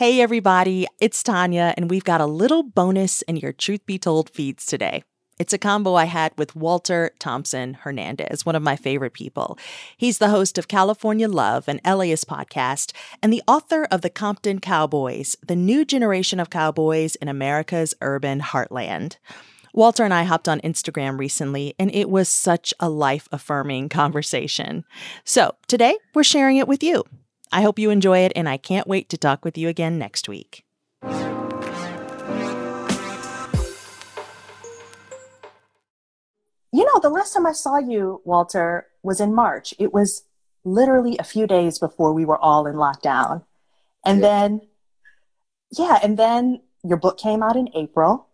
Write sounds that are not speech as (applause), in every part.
Hey, everybody, it's Tanya, and we've got a little bonus in your Truth Be Told feeds today. It's a combo I had with Walter Thompson Hernandez, one of my favorite people. He's the host of California Love, an LAist podcast, and the author of The Compton Cowboys, the new generation of cowboys in America's urban heartland. Walter and I hopped on Instagram recently, and it was such a life affirming conversation. So today, we're sharing it with you. I hope you enjoy it, and I can't wait to talk with you again next week. You know, the last time I saw you, Walter, was in March. It was literally a few days before we were all in lockdown. And yeah. then, yeah, and then your book came out in April,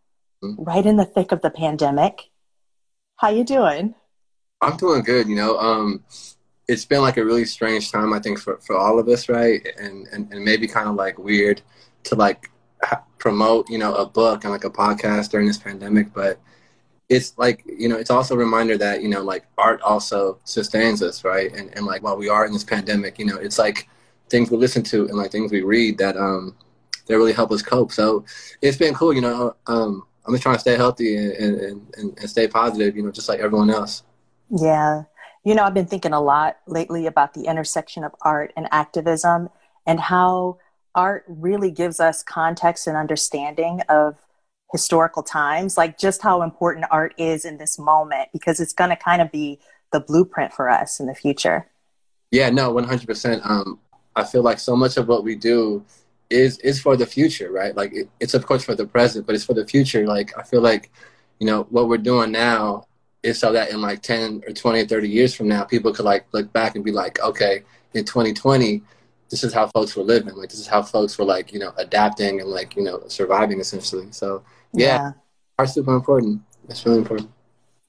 mm-hmm. right in the thick of the pandemic. How you doing? I'm doing good. You know, um, it's been like a really strange time i think for, for all of us right? And, and and maybe kind of like weird to like promote you know a book and like a podcast during this pandemic but it's like you know it's also a reminder that you know like art also sustains us right? And, and like while we are in this pandemic you know it's like things we listen to and like things we read that um that really help us cope. So it's been cool you know um i'm just trying to stay healthy and and, and, and stay positive you know just like everyone else. Yeah you know, I've been thinking a lot lately about the intersection of art and activism and how art really gives us context and understanding of historical times, like just how important art is in this moment, because it's going to kind of be the blueprint for us in the future. Yeah, no, 100%. Um, I feel like so much of what we do is is for the future, right? Like it, it's of course for the present, but it's for the future. Like I feel like, you know, what we're doing now is so that in like 10 or 20 or 30 years from now, people could like look back and be like, okay, in 2020, this is how folks were living. Like, this is how folks were like, you know, adapting and like, you know, surviving essentially. So, yeah, yeah. art's super important. It's really important.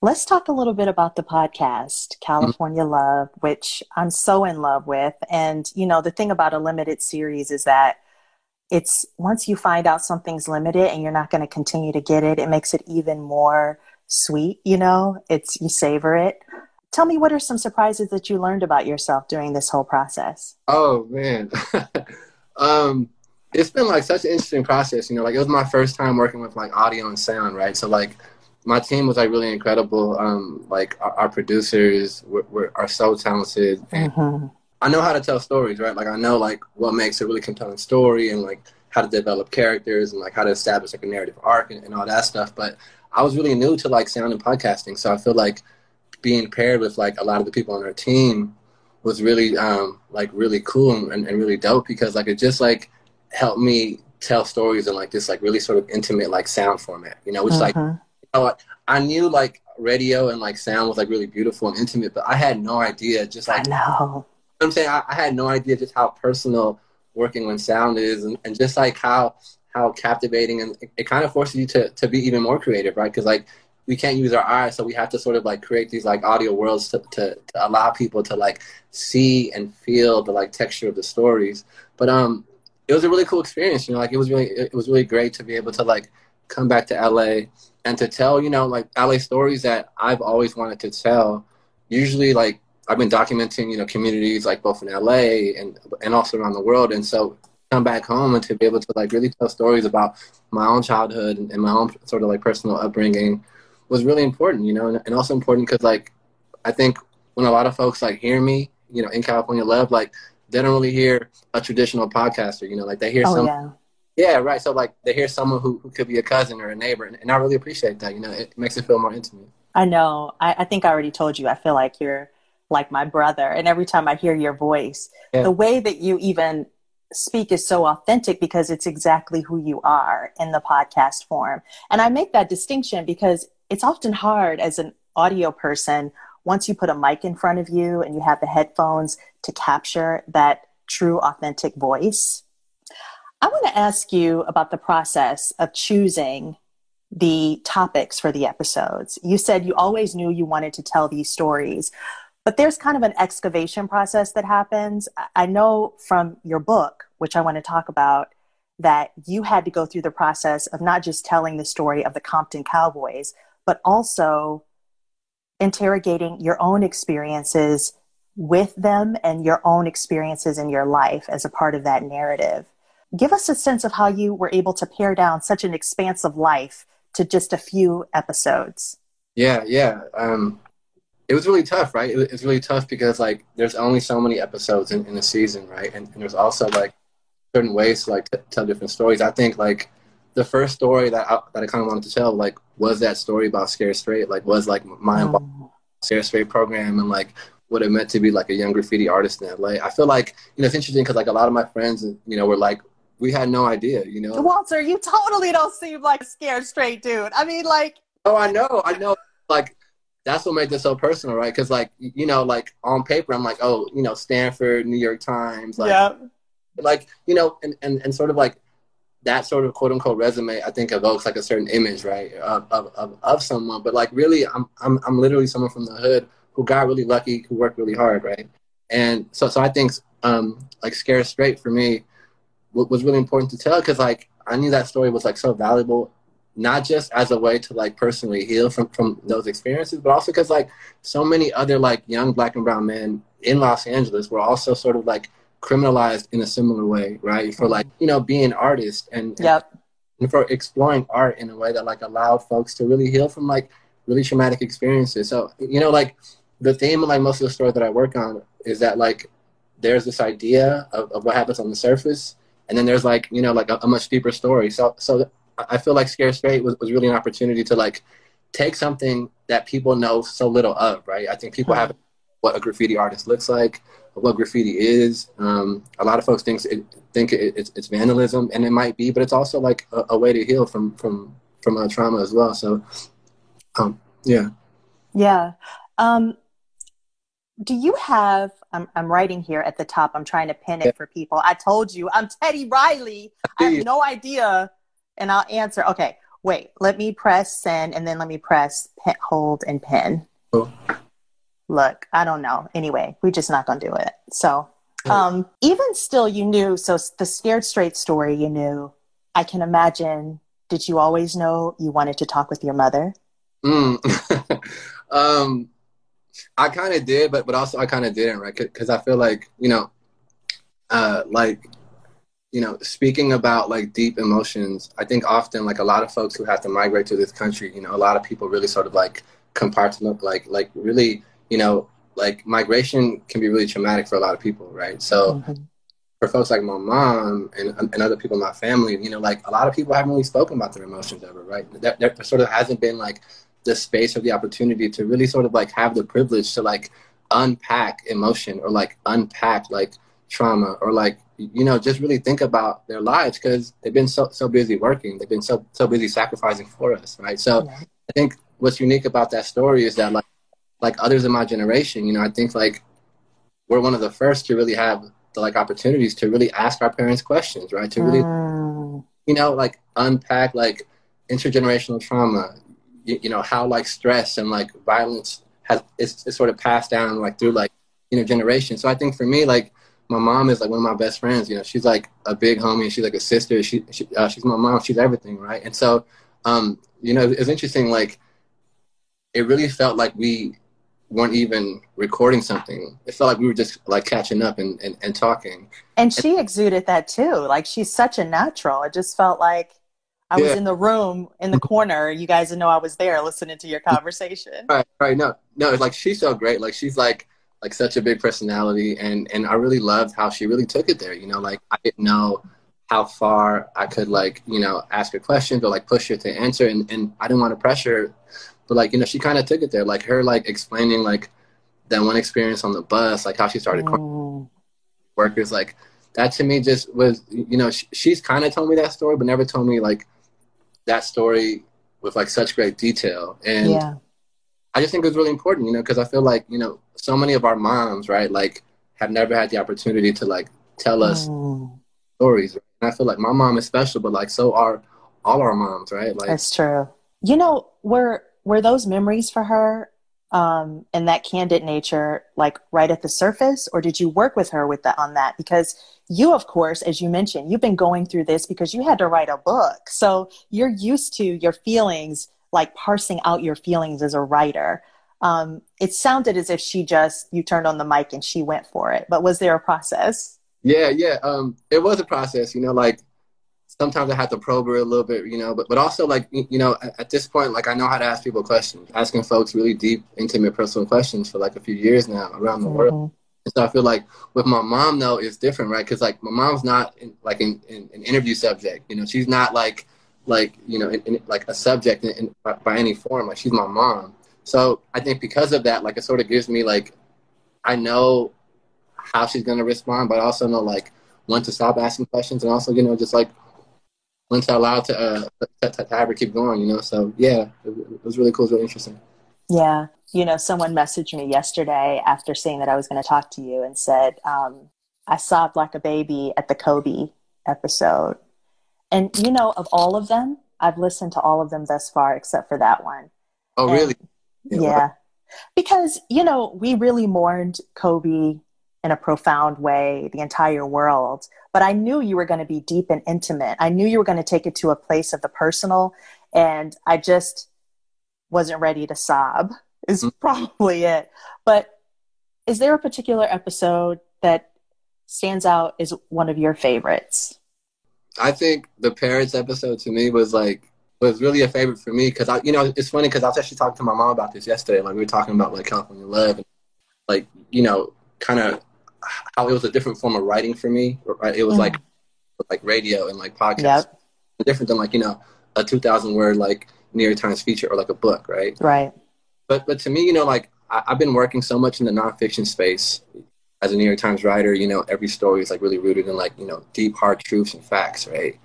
Let's talk a little bit about the podcast, California mm-hmm. Love, which I'm so in love with. And, you know, the thing about a limited series is that it's once you find out something's limited and you're not going to continue to get it, it makes it even more sweet, you know, it's you savor it. Tell me what are some surprises that you learned about yourself during this whole process? Oh man. (laughs) um it's been like such an interesting process, you know, like it was my first time working with like audio and sound, right? So like my team was like really incredible. Um, like our, our producers were, were, are so talented. Mm-hmm. I know how to tell stories, right? Like I know like what makes a really compelling story and like how to develop characters and like how to establish like a narrative arc and, and all that stuff. But I was really new to like sound and podcasting, so I feel like being paired with like a lot of the people on our team was really um like really cool and, and really dope because like it just like helped me tell stories in like this like really sort of intimate like sound format, you know, which uh-huh. like you know, I knew like radio and like sound was like really beautiful and intimate, but I had no idea just like I know. I'm saying I, I, had no idea just how personal working with sound is and, and just like how how captivating and it, it kind of forces you to, to be even more creative, right? Because like we can't use our eyes, so we have to sort of like create these like audio worlds to, to, to allow people to like see and feel the like texture of the stories. But um, it was a really cool experience. You know, like it was really it was really great to be able to like come back to LA and to tell you know like LA stories that I've always wanted to tell. Usually, like I've been documenting you know communities like both in LA and and also around the world, and so come back home and to be able to like really tell stories about my own childhood and, and my own sort of like personal upbringing was really important, you know, and, and also important because like I think when a lot of folks like hear me, you know, in California Love, like they don't really hear a traditional podcaster, you know, like they hear oh, some. Yeah. yeah, right. So like they hear someone who, who could be a cousin or a neighbor, and, and I really appreciate that. You know, it makes it feel more intimate. I know. I, I think I already told you. I feel like you're like my brother, and every time I hear your voice, yeah. the way that you even speak is so authentic because it's exactly who you are in the podcast form. And I make that distinction because it's often hard as an audio person once you put a mic in front of you and you have the headphones to capture that true authentic voice. I want to ask you about the process of choosing the topics for the episodes. You said you always knew you wanted to tell these stories, but there's kind of an excavation process that happens. I know from your book, which I want to talk about, that you had to go through the process of not just telling the story of the Compton Cowboys, but also interrogating your own experiences with them and your own experiences in your life as a part of that narrative. Give us a sense of how you were able to pare down such an expansive life to just a few episodes. Yeah, yeah. Um, it was really tough, right? It, it's really tough because like there's only so many episodes in, in a season, right? And, and there's also like certain ways to like t- tell different stories. I think like the first story that I, that I kind of wanted to tell like was that story about Scared Straight, like was like my mm. Scared Straight program and like what it meant to be like a young graffiti artist in LA. I feel like you know it's interesting because like a lot of my friends, you know, were like, we had no idea, you know. Walter, you totally don't seem like a scared straight dude. I mean, like. Oh, I know, I know. Like that's what made this so personal, right? Because like you know, like on paper, I'm like, oh, you know, Stanford, New York Times, like, yeah. like you know, and, and and sort of like that sort of quote unquote resume, I think evokes like a certain image, right, of of, of, of someone. But like really, I'm I'm I'm literally someone from the hood who got really lucky, who worked really hard, right? And so, so I think um, like Scared Straight for me was really important to tell because like I knew that story was like so valuable, not just as a way to like personally heal from from those experiences, but also because like so many other like young black and brown men in Los Angeles were also sort of like criminalized in a similar way, right? For like you know being artists and yep. and for exploring art in a way that like allowed folks to really heal from like really traumatic experiences. So you know like the theme of like most of the story that I work on is that like there's this idea of, of what happens on the surface, and then there's like you know like a, a much deeper story. So so I feel like Scared Straight was, was really an opportunity to like take something that people know so little of, right? I think people have what a graffiti artist looks like, what graffiti is. Um, a lot of folks think it, think it, it's, it's, vandalism, and it might be, but it's also like a, a way to heal from from from a trauma as well. So, um, yeah, yeah. Um, do you have I'm, I'm writing here at the top i'm trying to pin it for people i told you i'm teddy riley i have no idea and i'll answer okay wait let me press send and then let me press hold and pin oh. look i don't know anyway we're just not gonna do it so um, even still you knew so the scared straight story you knew i can imagine did you always know you wanted to talk with your mother mm. (laughs) um I kind of did, but but also I kind of didn't, right? Because I feel like you know, uh, like you know, speaking about like deep emotions, I think often like a lot of folks who have to migrate to this country, you know, a lot of people really sort of like compartment, like like really, you know, like migration can be really traumatic for a lot of people, right? So. Mm-hmm. For folks like my mom and, and other people in my family, you know, like a lot of people haven't really spoken about their emotions ever, right? There, there sort of hasn't been like the space or the opportunity to really sort of like have the privilege to like unpack emotion or like unpack like trauma or like you know just really think about their lives because they've been so so busy working they've been so so busy sacrificing for us right so yeah. i think what's unique about that story is that like like others in my generation you know i think like we're one of the first to really have the like opportunities to really ask our parents questions right to really mm. you know like unpack like intergenerational trauma you, you know how like stress and like violence has it's, it's sort of passed down like through like you know generations. So I think for me like my mom is like one of my best friends. You know, she's like a big homie. She's like a sister. She, she uh, she's my mom. She's everything, right? And so, um, you know, it's interesting. Like, it really felt like we weren't even recording something. It felt like we were just like catching up and and, and talking. And she and, exuded that too. Like she's such a natural. It just felt like I yeah. was in the room in the corner. You guys didn't know I was there listening to your (laughs) conversation. Right, right. No, no. Like she's so great. Like she's like like such a big personality, and and I really loved how she really took it there. You know, like I didn't know how far I could like you know ask her questions or like push her to answer, and and I didn't want to pressure, her. but like you know she kind of took it there. Like her like explaining like that one experience on the bus, like how she started mm. workers, like that to me just was you know she, she's kind of told me that story, but never told me like that story with like such great detail. And yeah. I just think it was really important, you know, because I feel like, you know, so many of our moms, right, like have never had the opportunity to like tell us mm. stories. Right? And I feel like my mom is special, but like so are all our moms, right? Like That's true. You know, were were those memories for her um, and that candid nature like right at the surface or did you work with her with that on that because you of course as you mentioned you've been going through this because you had to write a book so you're used to your feelings like parsing out your feelings as a writer um, it sounded as if she just you turned on the mic and she went for it but was there a process Yeah, yeah. Um, it was a process, you know, like sometimes I had to probe her a little bit, you know, but, but also like, you know, at, at this point, like I know how to ask people questions, asking folks really deep, intimate, personal questions for like a few years now around the mm-hmm. world. And so I feel like with my mom though, it's different, right? Cause like my mom's not in, like in, in, an interview subject, you know, she's not like, like, you know, in, in, like a subject in, by, any form, like she's my mom. So I think because of that, like it sort of gives me like, I know how she's going to respond, but I also know like when to stop asking questions and also, you know, just like when to allow to, uh, to, to have her keep going, you know? So yeah, it, it was really cool. It was really interesting. Yeah. You know, someone messaged me yesterday after seeing that I was going to talk to you and said, um, I sobbed like a baby at the Kobe episode. And, you know, of all of them, I've listened to all of them thus far except for that one. Oh, and, really? Yeah. yeah. Because, you know, we really mourned Kobe in a profound way, the entire world. But I knew you were going to be deep and intimate. I knew you were going to take it to a place of the personal. And I just wasn't ready to sob, is mm-hmm. probably it. But is there a particular episode that stands out as one of your favorites? I think the parents episode to me was like was really a favorite for me because I, you know, it's funny because I was actually talking to my mom about this yesterday. Like we were talking about like California love, and, like you know, kind of how it was a different form of writing for me. Right? It was mm-hmm. like like radio and like podcast, yep. different than like you know a two thousand word like New York Times feature or like a book, right? Right. But but to me, you know, like I, I've been working so much in the nonfiction space as a New York Times writer. You know, every story is like really rooted in like you know deep hard truths and facts, right?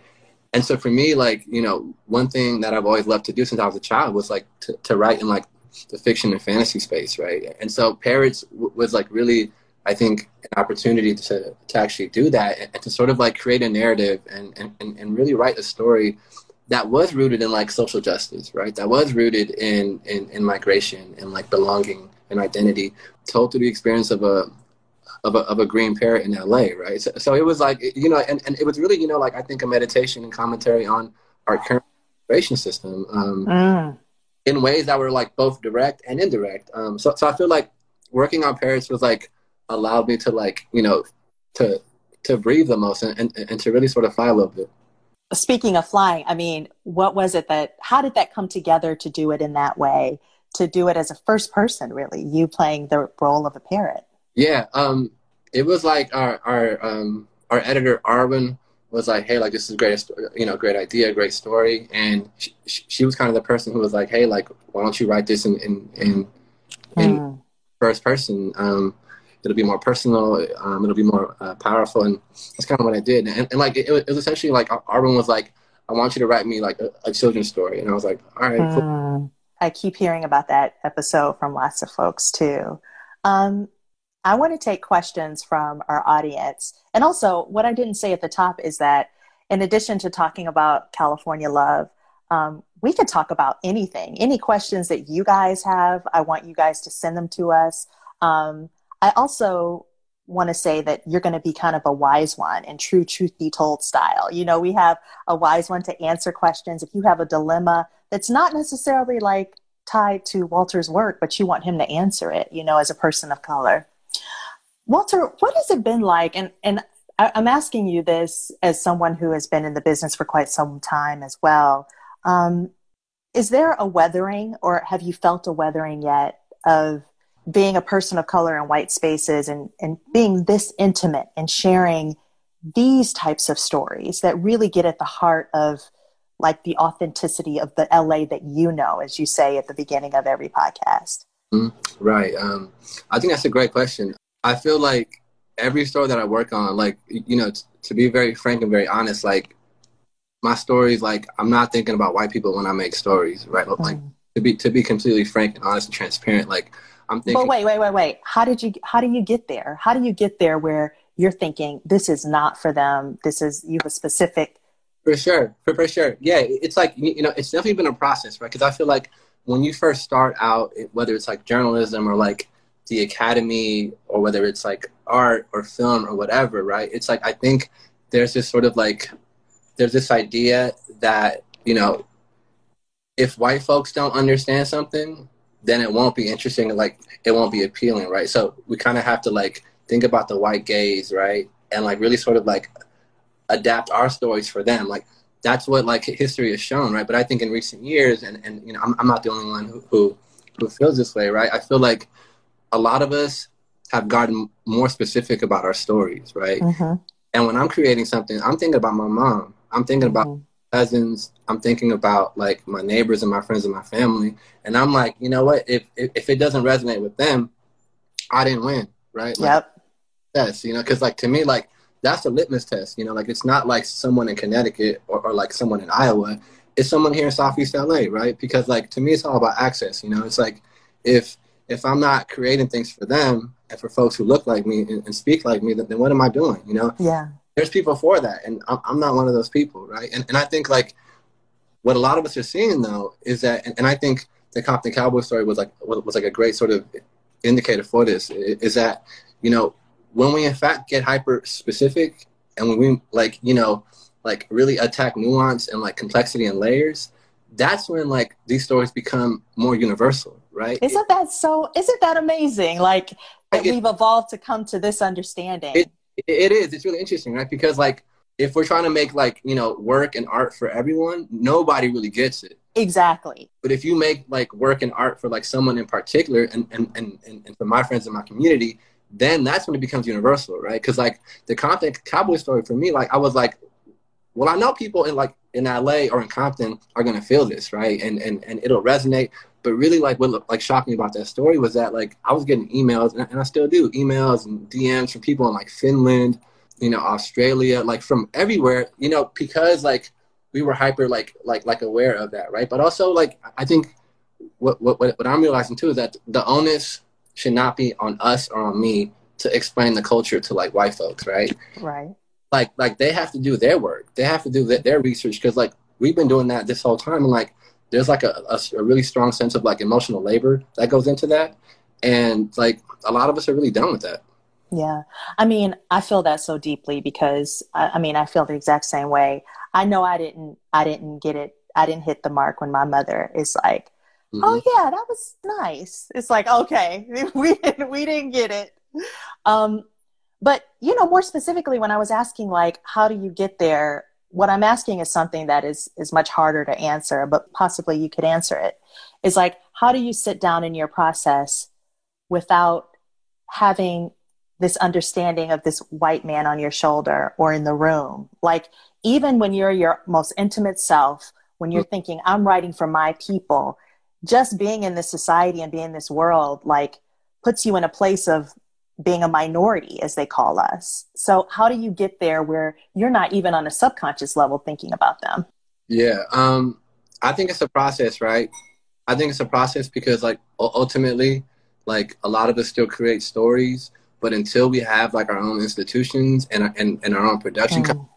And so for me, like you know, one thing that I've always loved to do since I was a child was like to, to write in like the fiction and fantasy space, right? And so Parrots w- was like really I think an opportunity to, to actually do that and to sort of like create a narrative and, and, and really write a story that was rooted in like social justice, right? That was rooted in, in, in migration and like belonging and identity, told through the experience of a of a, of a green parrot in LA, right? So, so it was like, you know, and, and it was really, you know, like I think a meditation and commentary on our current immigration system um, mm. in ways that were like both direct and indirect. Um, so, so I feel like working on parrots was like allowed me to like you know to to breathe the most and, and, and to really sort of fly a little bit speaking of flying i mean what was it that how did that come together to do it in that way to do it as a first person really you playing the role of a parrot yeah um it was like our our um our editor arwen was like hey like this is great you know great idea great story and she, she was kind of the person who was like hey like why don't you write this in in in, in mm. first person um it'll be more personal um, it'll be more uh, powerful and that's kind of what i did and, and like it, it, was essentially like arwen was like i want you to write me like a, a children's story and i was like all right cool. mm. i keep hearing about that episode from lots of folks too um, i want to take questions from our audience and also what i didn't say at the top is that in addition to talking about california love um, we could talk about anything any questions that you guys have i want you guys to send them to us um, I also want to say that you're going to be kind of a wise one in true truth be told style. You know, we have a wise one to answer questions. If you have a dilemma that's not necessarily like tied to Walter's work, but you want him to answer it, you know, as a person of color. Walter, what has it been like? And, and I'm asking you this as someone who has been in the business for quite some time as well. Um, is there a weathering, or have you felt a weathering yet of being a person of color in white spaces and, and being this intimate and sharing these types of stories that really get at the heart of like the authenticity of the LA that you know, as you say at the beginning of every podcast? Mm, right. Um, I think that's a great question. I feel like every story that I work on, like, you know, t- to be very frank and very honest, like my stories, like I'm not thinking about white people when I make stories, right? Mm. Like to be, to be completely frank and honest and transparent, like I'm thinking. But wait, wait, wait, wait. How did you? How do you get there? How do you get there where you're thinking this is not for them? This is you have a specific. For sure, for, for sure. Yeah, it's like you know, it's definitely been a process, right? Because I feel like when you first start out, whether it's like journalism or like the academy, or whether it's like art or film or whatever, right? It's like I think there's this sort of like there's this idea that you know if white folks don't understand something then it won't be interesting like it won't be appealing right so we kind of have to like think about the white gaze right and like really sort of like adapt our stories for them. Like that's what like history has shown, right? But I think in recent years, and and you know, I'm, I'm not the only one who, who who feels this way, right? I feel like a lot of us have gotten more specific about our stories, right? Mm-hmm. And when I'm creating something, I'm thinking about my mom. I'm thinking about mm-hmm. cousins. I'm thinking about like my neighbors and my friends and my family. And I'm like, you know what? If if, if it doesn't resonate with them, I didn't win, right? Like, yep. Yes, you know, because like to me, like that's a litmus test. You know, like it's not like someone in Connecticut or, or like someone in Iowa. It's someone here in Southeast LA, right? Because like to me, it's all about access. You know, it's like if if I'm not creating things for them and for folks who look like me and, and speak like me, then, then, what am I doing? You know? Yeah. There's people for that, and I'm, I'm not one of those people, right? And and I think like what a lot of us are seeing though is that, and, and I think the Compton Cowboy story was like was like a great sort of indicator for this is that you know when we in fact get hyper specific and when we like you know like really attack nuance and like complexity and layers that's when like these stories become more universal right? Isn't that so isn't that amazing like that it, we've evolved to come to this understanding? It, it is it's really interesting right? Because like if we're trying to make like you know work and art for everyone nobody really gets it. Exactly. But if you make like work and art for like someone in particular and and and, and for my friends in my community then that's when it becomes universal, right? Because like the Compton Cowboy story for me, like I was like, well, I know people in like in LA or in Compton are gonna feel this, right? And and and it'll resonate. But really, like what like shocked me about that story was that like I was getting emails, and, and I still do emails and DMs from people in like Finland, you know, Australia, like from everywhere, you know, because like we were hyper like like like aware of that, right? But also like I think what what what I'm realizing too is that the onus should not be on us or on me to explain the culture to like white folks, right? Right. Like like they have to do their work. They have to do their, research because like we've been doing that this whole time and like there's like a, a, a, really strong sense of like emotional labor that goes into that and like a lot of us are really done with that yeah i mean i feel that so deeply because I, I mean i feel the exact same way i know i didn't i didn't get it i didn't hit the mark when my mother is like Oh, mm-hmm. Oh yeah, that was nice. It's like okay, (laughs) we didn't we didn't get it. Um, but you know, more specifically, when I was asking like, how do you get there? What I'm asking is something that is is much harder to answer, but possibly you could answer it. Is like, how do you sit down in your process without having this understanding of this white man on your shoulder or in the room? Like, even when you're your most intimate self, when you're mm-hmm. thinking, I'm writing for my people, just being in this society and being in this world like puts you in a place of being a minority as they call us so how do you get there where you're not even on a subconscious level thinking about them yeah um i think it's a process right i think it's a process because like ultimately like a lot of us still create stories but until we have like our own institutions and and, and our own production mm.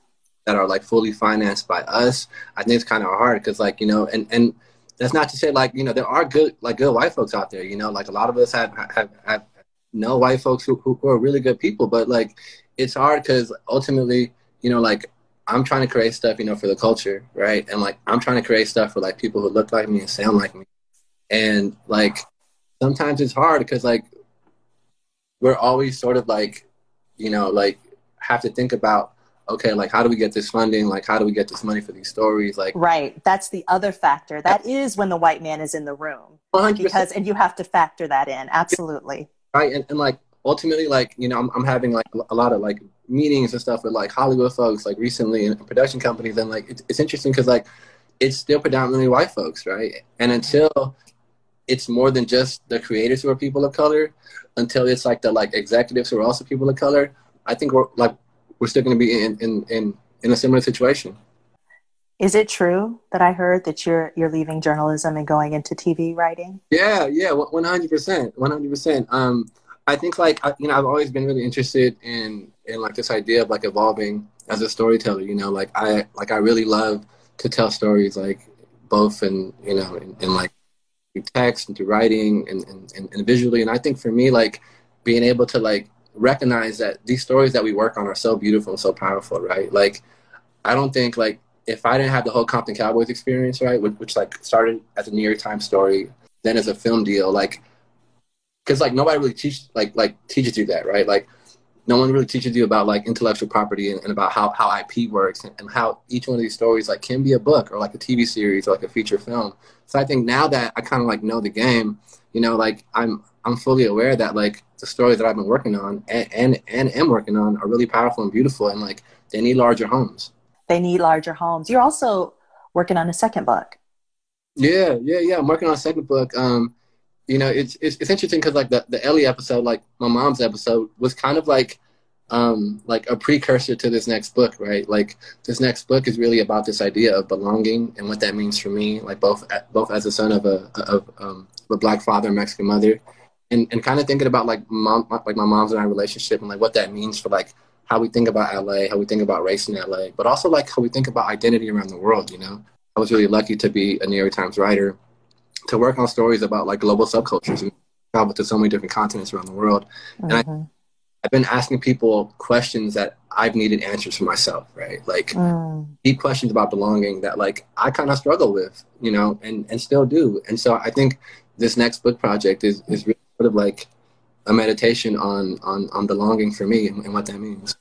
that are like fully financed by us i think it's kind of hard because like you know and and that's not to say like you know there are good like good white folks out there. You know, like a lot of us have have, have know white folks who, who, who are really good people, but like it's hard because ultimately you know like I'm trying to create stuff you know for the culture, right? And like I'm trying to create stuff for like people who look like me and sound like me, and like sometimes it's hard because like we're always sort of like you know like have to think about okay, like how do we get this funding? Like how do we get this money for these stories? Like right, that's the other factor. That is when the white man is in the room 100%. because and you have to factor that in absolutely. Right, and, and like ultimately, like you know, I'm, I'm having like a lot of like meetings and stuff with like Hollywood folks, like recently, and production companies, and like it's, it's interesting because like it's still predominantly white folks, right? And until it's more than just the creators who are people of color, until it's like the like executives who are also people of color, I think we're like we're still going to be in, in, in, in a similar situation. Is it true that I heard that you're you're leaving journalism and going into TV writing? Yeah, yeah, one hundred percent, one hundred percent. Um, I think like I, you know I've always been really interested in in like this idea of like evolving as a storyteller. You know, like I like I really love to tell stories, like both in you know in, in like through text and through writing and, and, and visually. And I think for me, like being able to like recognize that these stories that we work on are so beautiful and so powerful, right? Like, I don't think like if I didn't have the whole Compton Cowboys experience, right, which, which like started as a New York Times story, then as a film deal, like, because like nobody really teach like like teaches you that, right? Like, no one really teaches you about like intellectual property and, and about how, how IP works and, and, how each one of these stories like can be a book or like a TV series or like a feature film. So I think now that I kind of like know the game, you know, like I'm I'm fully aware that like the stories that I've been working on and and, and am working on are really powerful and beautiful and like they need larger homes. They need larger homes. You're also working on a second book. Yeah, yeah, yeah. I'm working on a second book. Um, you know, it's it's, it's interesting because like the the Ellie episode, like my mom's episode, was kind of like um like a precursor to this next book, right? Like this next book is really about this idea of belonging and what that means for me, like both both as a son of a of um, a black father and Mexican mother, and and kind of thinking about like mom like my mom's and I relationship and like what that means for like how we think about LA, how we think about race in LA, but also like how we think about identity around the world. You know, I was really lucky to be a New York Times writer to work on stories about like global subcultures and travel to so many different continents around the world. Mm-hmm. And I, mm-hmm. I've been asking people questions that I've needed answers for myself, right? Like mm. deep questions about belonging that like I kind of struggle with, you know, and, and still do. And so I think this next book project is, is really sort of like a meditation on, on, on belonging for me and, and what that means.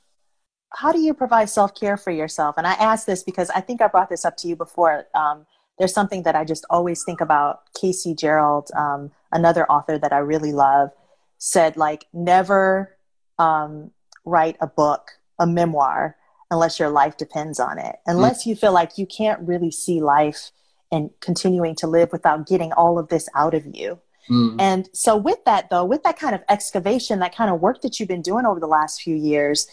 How do you provide self-care for yourself? And I ask this because I think I brought this up to you before. Um, there's something that I just always think about. Casey Gerald, um, another author that I really love, said like never um, write a book, a memoir, unless your life depends on it. Unless mm. you feel like you can't really see life and continuing to live without getting all of this out of you. Mm. And so, with that, though, with that kind of excavation, that kind of work that you've been doing over the last few years,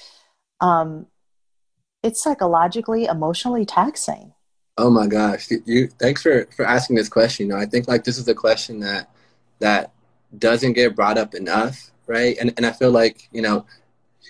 um, it's psychologically, emotionally taxing. Oh my gosh! You thanks for for asking this question. You know, I think like this is a question that that doesn't get brought up enough, right? And and I feel like you know,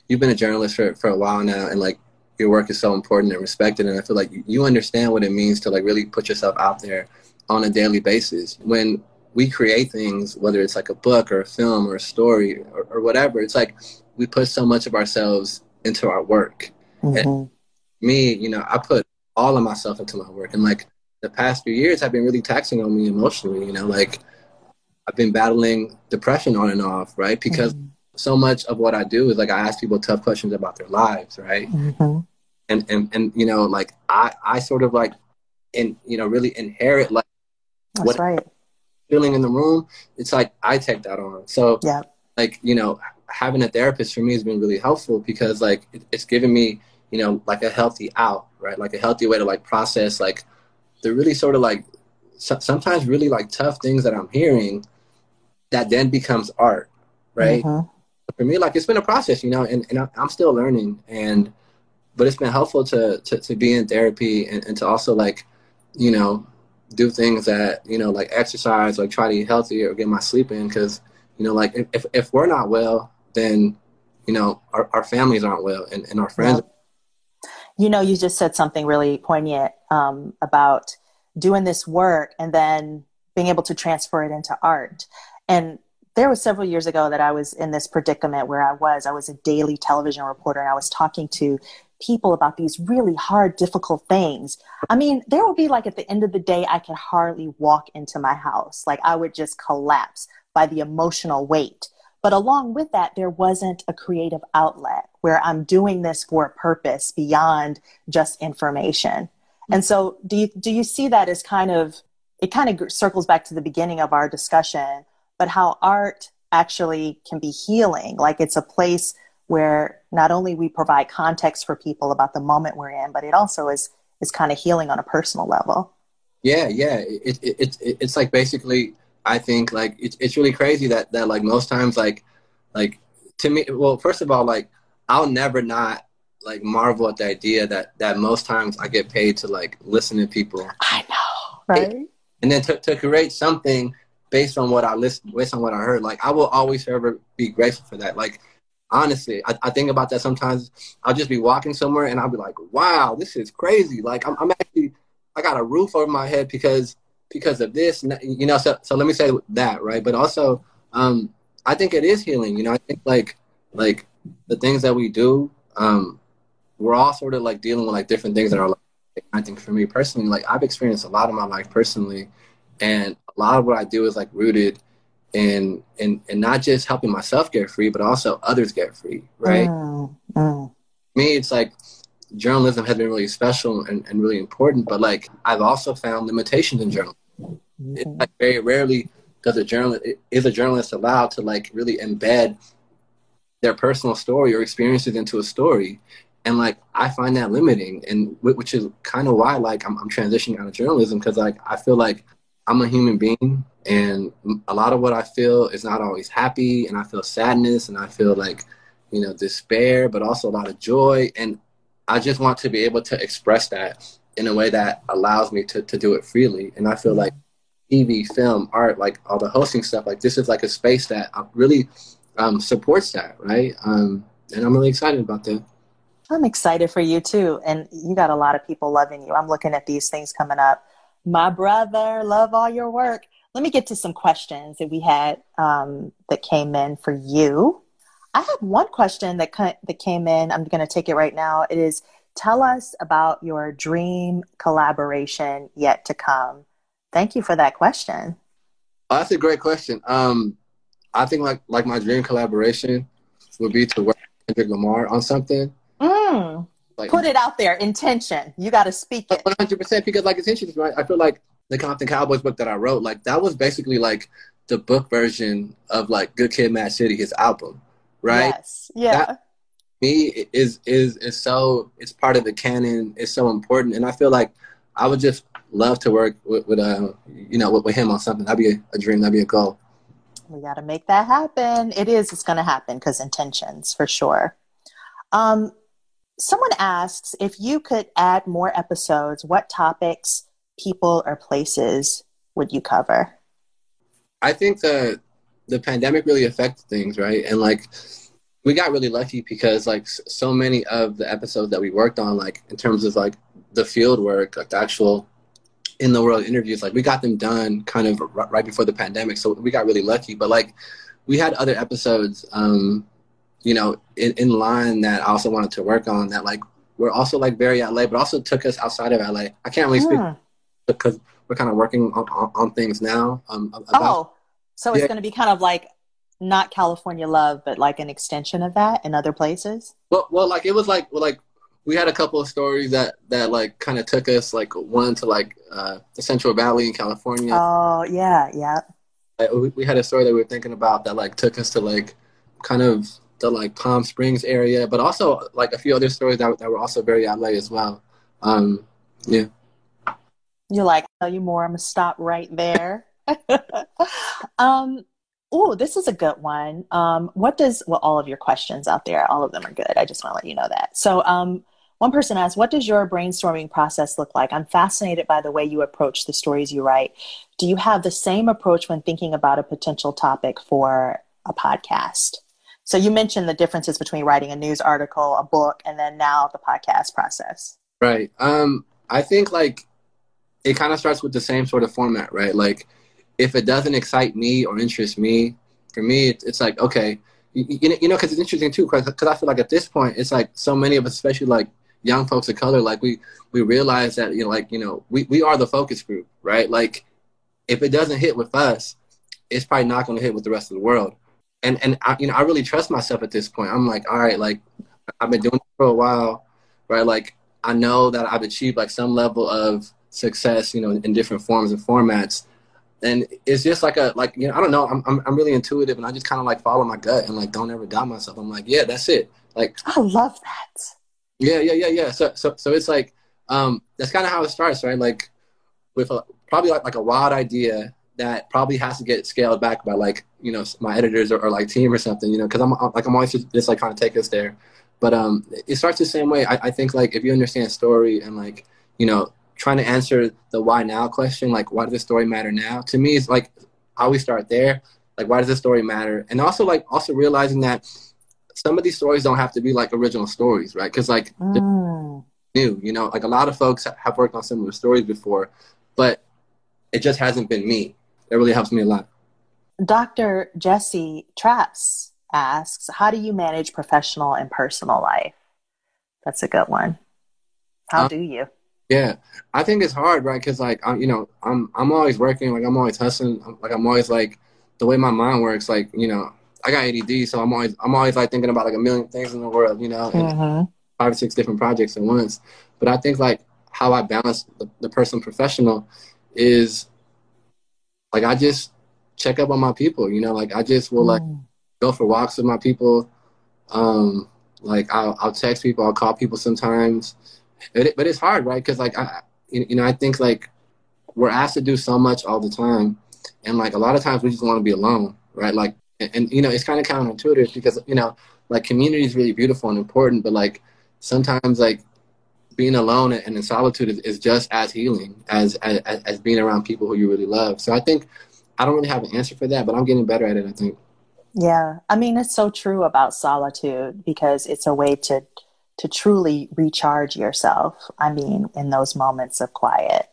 you've been a journalist for for a while now, and like your work is so important and respected, and I feel like you understand what it means to like really put yourself out there on a daily basis. When we create things, whether it's like a book or a film or a story or, or whatever, it's like we put so much of ourselves into our work. Mm-hmm. And me, you know, I put all of myself into my work. And like the past few years have been really taxing on me emotionally, you know, like I've been battling depression on and off, right? Because mm-hmm. so much of what I do is like I ask people tough questions about their lives, right? Mm-hmm. And, and and you know, like I I sort of like and you know really inherit like That's what right. Feeling in the room. It's like I take that on. So yeah, like you know, having a therapist for me has been really helpful because like it, it's given me you know like a healthy out right? Like a healthy way to like process like the really sort of like so- sometimes really like tough things that I'm hearing that then becomes art, right? Mm-hmm. For me, like it's been a process, you know, and, and I'm still learning and but it's been helpful to to, to be in therapy and, and to also like, you know, do things that, you know, like exercise, like try to eat healthy or get my sleep in because, you know, like if, if we're not well, then, you know, our, our families aren't well and, and our friends yeah you know, you just said something really poignant um, about doing this work and then being able to transfer it into art. And there was several years ago that I was in this predicament where I was. I was a daily television reporter and I was talking to people about these really hard, difficult things. I mean, there would be like at the end of the day, I could hardly walk into my house. Like I would just collapse by the emotional weight. But along with that, there wasn't a creative outlet where I'm doing this for a purpose beyond just information. And so do you do you see that as kind of it kind of circles back to the beginning of our discussion, but how art actually can be healing, like it's a place where not only we provide context for people about the moment we're in, but it also is is kind of healing on a personal level. Yeah, yeah, it, it, it, it it's like basically I think like it's it's really crazy that that like most times like like to me well first of all like I'll never not like marvel at the idea that that most times I get paid to like listen to people. I know, right? And then to, to create something based on what I listened, based on what I heard, like I will always forever be grateful for that. Like honestly, I, I think about that sometimes. I'll just be walking somewhere and I'll be like, wow, this is crazy. Like I'm, I'm actually, I got a roof over my head because because of this, you know. So so let me say that, right? But also, um, I think it is healing. You know, I think like like the things that we do, um, we're all sort of like dealing with like different things that are. Like, I think for me personally, like I've experienced a lot of my life personally, and a lot of what I do is like rooted and and and not just helping myself get free, but also others get free, right? Mm, mm. Me, it's like journalism has been really special and, and really important, but like I've also found limitations in journalism. Mm-hmm. It's like very rarely does a journalist is a journalist allowed to like really embed their personal story or experiences into a story and like i find that limiting and which is kind of why like i'm, I'm transitioning out of journalism because like i feel like i'm a human being and a lot of what i feel is not always happy and i feel sadness and i feel like you know despair but also a lot of joy and i just want to be able to express that in a way that allows me to, to do it freely and i feel like tv film art like all the hosting stuff like this is like a space that really um, supports that right um, and i'm really excited about that I'm excited for you too. And you got a lot of people loving you. I'm looking at these things coming up. My brother, love all your work. Let me get to some questions that we had um, that came in for you. I have one question that that came in. I'm going to take it right now. It is tell us about your dream collaboration yet to come. Thank you for that question. Oh, that's a great question. Um, I think like like my dream collaboration would be to work with Kendrick Lamar on something. Mm. Like, Put it out there. Intention. You got to speak it. One hundred percent. Because like intention right. I feel like the Compton Cowboys book that I wrote, like that was basically like the book version of like Good Kid, Mad City, his album, right? Yes. Yeah. That, me is is is so it's part of the canon. It's so important, and I feel like I would just love to work with, with uh you know with, with him on something. That'd be a, a dream. That'd be a goal. We got to make that happen. It is. It's going to happen because intentions for sure. Um, someone asks if you could add more episodes, what topics, people, or places would you cover? I think the the pandemic really affected things, right? And like we got really lucky because like so many of the episodes that we worked on, like in terms of like the field work, like the actual in the world interviews, like we got them done kind of right before the pandemic. So we got really lucky. But like we had other episodes um, you know, in, in line that I also wanted to work on that like we're also like very LA, but also took us outside of LA. I can't really speak hmm. because we're kind of working on, on, on things now. Um, about, oh, so it's yeah. going to be kind of like not California love, but like an extension of that in other places. Well, well, like it was like well, like we had a couple of stories that that like kind of took us like one to like uh, the Central Valley in California. Oh yeah, yeah. We, we had a story that we were thinking about that like took us to like kind of the like Palm Springs area, but also like a few other stories that, that were also very LA as well. Um, yeah. You're like, tell you more. I'm gonna stop right there. (laughs) um, oh, this is a good one. Um, what does well, all of your questions out there, all of them are good. I just want to let you know that. So, um, one person asked, "What does your brainstorming process look like?" I'm fascinated by the way you approach the stories you write. Do you have the same approach when thinking about a potential topic for a podcast? So you mentioned the differences between writing a news article, a book, and then now the podcast process. Right. Um, I think like it kind of starts with the same sort of format, right? Like if it doesn't excite me or interest me, for me, it's like okay, you, you know, because it's interesting too, because I feel like at this point, it's like so many of us, especially like young folks of color, like we we realize that you know, like you know, we we are the focus group, right? Like if it doesn't hit with us, it's probably not going to hit with the rest of the world and and I, you know I really trust myself at this point. I'm like, all right, like I've been doing it for a while, right? Like I know that I've achieved like some level of success, you know, in different forms and formats. And it's just like a like you know I don't know I'm I'm, I'm really intuitive and I just kind of like follow my gut and like don't ever doubt myself. I'm like yeah that's it. Like I love that. Yeah yeah yeah yeah. So so so it's like um that's kind of how it starts right like with a, probably like like a wild idea that probably has to get scaled back by like you know my editors or, or like team or something you know because i'm like i'm always just, just like trying to take us there. But um it starts the same way. I, I think like if you understand story and like you know trying to answer the why now question like why does this story matter now? To me it's like I always start there like why does this story matter? And also like also realizing that some of these stories don't have to be like original stories right? Because like mm. new you know? Like a lot of folks have worked on similar stories before but it just hasn't been me that really helps me a lot. Dr. Jesse Traps asks, How do you manage professional and personal life? That's a good one. How um, do you? Yeah, I think it's hard, right? Because like, I'm, you know, I'm I'm always working, like I'm always hustling, like I'm always like the way my mind works, like you know, I got ADD, so I'm always I'm always like thinking about like a million things in the world, you know, mm-hmm. five or six different projects at once. But I think like how I balance the, the person professional is like I just check up on my people, you know, like I just will like mm. go for walks with my people. Um, like I'll, I'll text people, I'll call people sometimes, but, it, but it's hard, right? Because like I, you know, I think like we're asked to do so much all the time, and like a lot of times we just want to be alone, right? Like, and, and you know, it's kind of counterintuitive because you know, like community is really beautiful and important, but like sometimes like being alone and in solitude is, is just as healing as, as as being around people who you really love. So I think I don't really have an answer for that, but I'm getting better at it. I think. Yeah, I mean it's so true about solitude because it's a way to to truly recharge yourself. I mean, in those moments of quiet.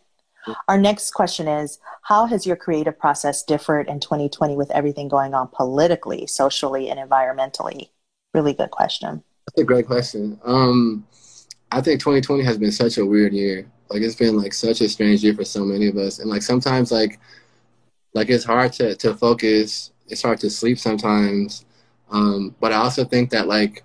Our next question is How has your creative process differed in 2020 with everything going on politically, socially, and environmentally? Really good question. That's a great question. Um, I think 2020 has been such a weird year. Like it's been like such a strange year for so many of us, and like sometimes like like it's hard to to focus. It's hard to sleep sometimes. Um, but I also think that like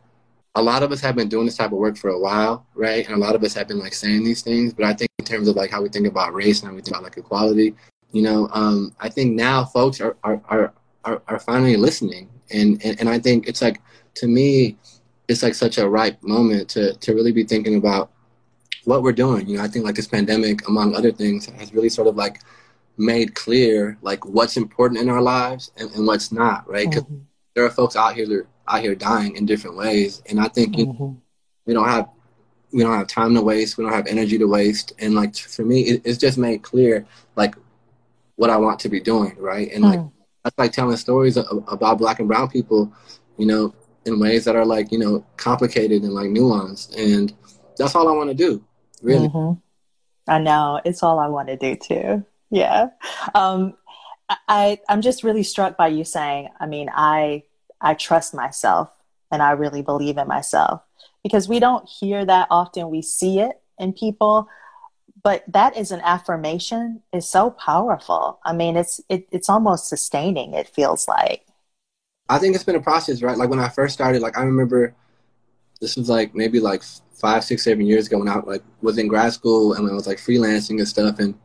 a lot of us have been doing this type of work for a while, right? And a lot of us have been like saying these things. But I think in terms of like how we think about race and how we think about like equality, you know, um, I think now folks are are are are, are finally listening, and, and and I think it's like to me it's like such a ripe moment to to really be thinking about what we're doing. You know, I think like this pandemic, among other things, has really sort of like made clear like what's important in our lives and, and what's not, right? Because mm-hmm. there are folks out here that are out here dying in different ways, and I think mm-hmm. you we don't have we don't have time to waste, we don't have energy to waste, and like for me, it, it's just made clear like what I want to be doing, right? And like mm. that's like telling stories about Black and Brown people, you know, in ways that are like you know complicated and like nuanced and that's all i want to do really. Mm-hmm. i know it's all i want to do too. Yeah. Um, i i'm just really struck by you saying i mean i i trust myself and i really believe in myself because we don't hear that often we see it in people but that is an affirmation is so powerful. I mean it's it, it's almost sustaining it feels like I think it's been a process, right? Like when I first started, like I remember this was like maybe like five, six, seven years ago when I like was in grad school and I was like freelancing and stuff. And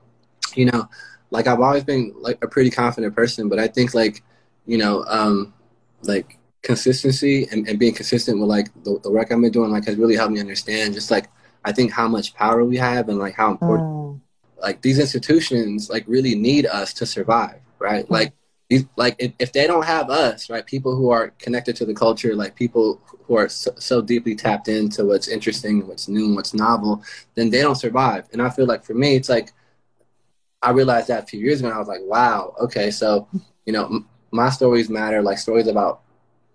you know, like I've always been like a pretty confident person, but I think like you know, um, like consistency and, and being consistent with like the, the work I've been doing like has really helped me understand just like I think how much power we have and like how important mm. like these institutions like really need us to survive, right? Mm. Like these like if, if they don't have us right people who are connected to the culture like people who are so, so deeply tapped into what's interesting what's new what's novel then they don't survive. And i feel like for me it's like i realized that a few years ago and i was like wow okay so you know m- my stories matter like stories about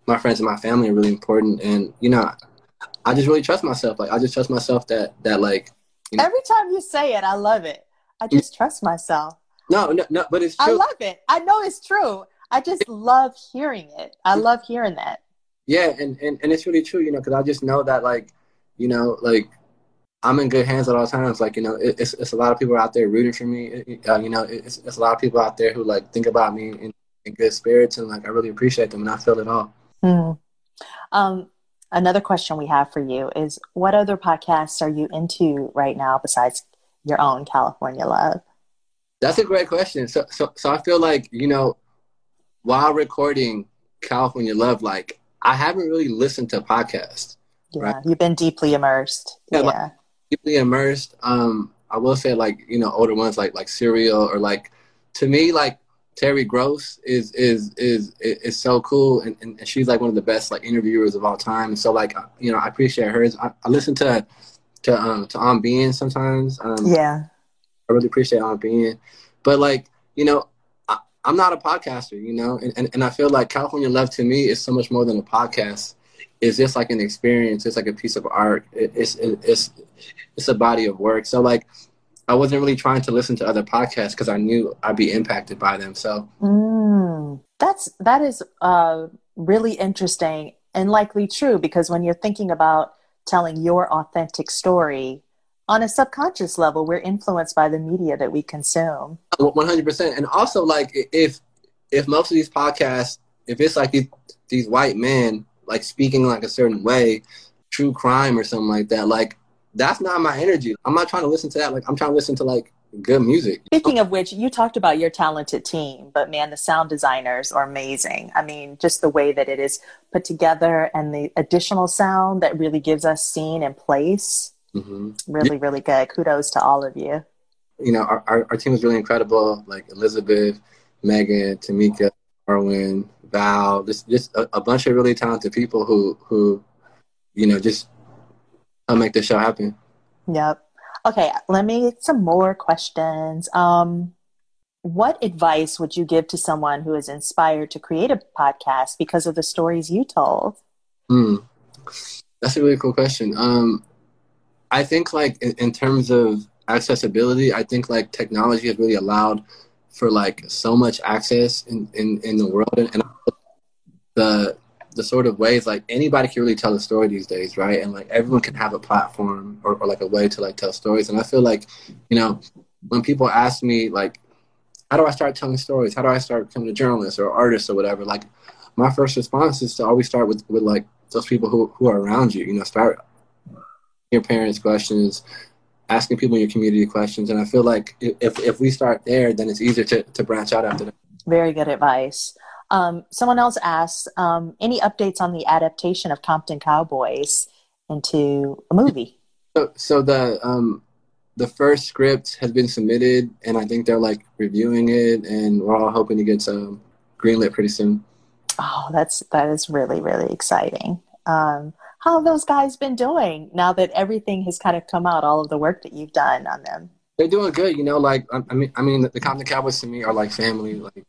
my friends and my family are really important. And you know i just really trust myself. Like i just trust myself that that like you know, every time you say it i love it. I just trust myself no, no, no, but it's true. I love it. I know it's true. I just love hearing it. I love hearing that. Yeah, and, and, and it's really true, you know, because I just know that, like, you know, like, I'm in good hands at all times. Like, you know, it, it's, it's a lot of people out there rooting for me. Uh, you know, it's, it's a lot of people out there who, like, think about me in, in good spirits, and, like, I really appreciate them, and I feel it all. Mm. Um, another question we have for you is what other podcasts are you into right now besides your own California Love? That's a great question. So, so, so I feel like you know, while recording California Love, like I haven't really listened to podcasts. Yeah, right? you've been deeply immersed. Yeah, yeah. Like, deeply immersed. Um, I will say like you know older ones like like Serial or like to me like Terry Gross is is is is so cool and, and she's like one of the best like interviewers of all time. And so like you know I appreciate hers. I, I listen to to um to On Being sometimes. Um, yeah. I really appreciate On Being. But like, you know, I, am not a podcaster, you know, and, and, and I feel like California Love to me is so much more than a podcast. It's just like an experience. It's like a piece of art. It, it's it's it's a body of work. So like, I wasn't really trying to listen to other podcasts because I knew I'd be impacted by them. So mm, that's that is uh, really interesting and likely true because when you're thinking about telling your authentic story, on a subconscious level we're influenced by the media that we consume 100% and also like if if most of these podcasts, if it's like these, these white men like speaking like a certain way, true crime or something like that, like that's not my energy. I'm not trying to listen to that. Like I'm trying to listen to like good music. Speaking of which, you talked about your talented team, but man, the sound designers are amazing. I mean, just the way that it is put together and the additional sound that really gives us scene and place. Mm-hmm. Really, really good. Kudos to all of you. You know, our, our, our team is really incredible. Like Elizabeth, Megan, Tamika, Arwen, Val, just just a, a bunch of really talented people who who, you know, just help make the show happen. Yep. Okay, let me get some more questions. Um, what advice would you give to someone who is inspired to create a podcast because of the stories you told? Hmm, that's a really cool question. Um, I think like in, in terms of accessibility, I think like technology has really allowed for like so much access in, in, in the world and, and the the sort of ways like anybody can really tell a story these days, right? And like everyone can have a platform or, or like a way to like tell stories. And I feel like, you know, when people ask me like, how do I start telling stories? How do I start becoming a journalist or artist or whatever? Like my first response is to always start with, with like those people who, who are around you, you know, start your parents questions, asking people in your community questions. And I feel like if, if we start there, then it's easier to, to branch out after that. Very good advice. Um, someone else asks, um, any updates on the adaptation of Compton Cowboys into a movie? So, so the um, the first script has been submitted, and I think they're like reviewing it, and we're all hoping to get some greenlit pretty soon. Oh, that's that is really really exciting. Um, how have those guys been doing now that everything has kind of come out? All of the work that you've done on them. They're doing good, you know. Like I mean, I mean, the Compton Cowboys to me are like family. Like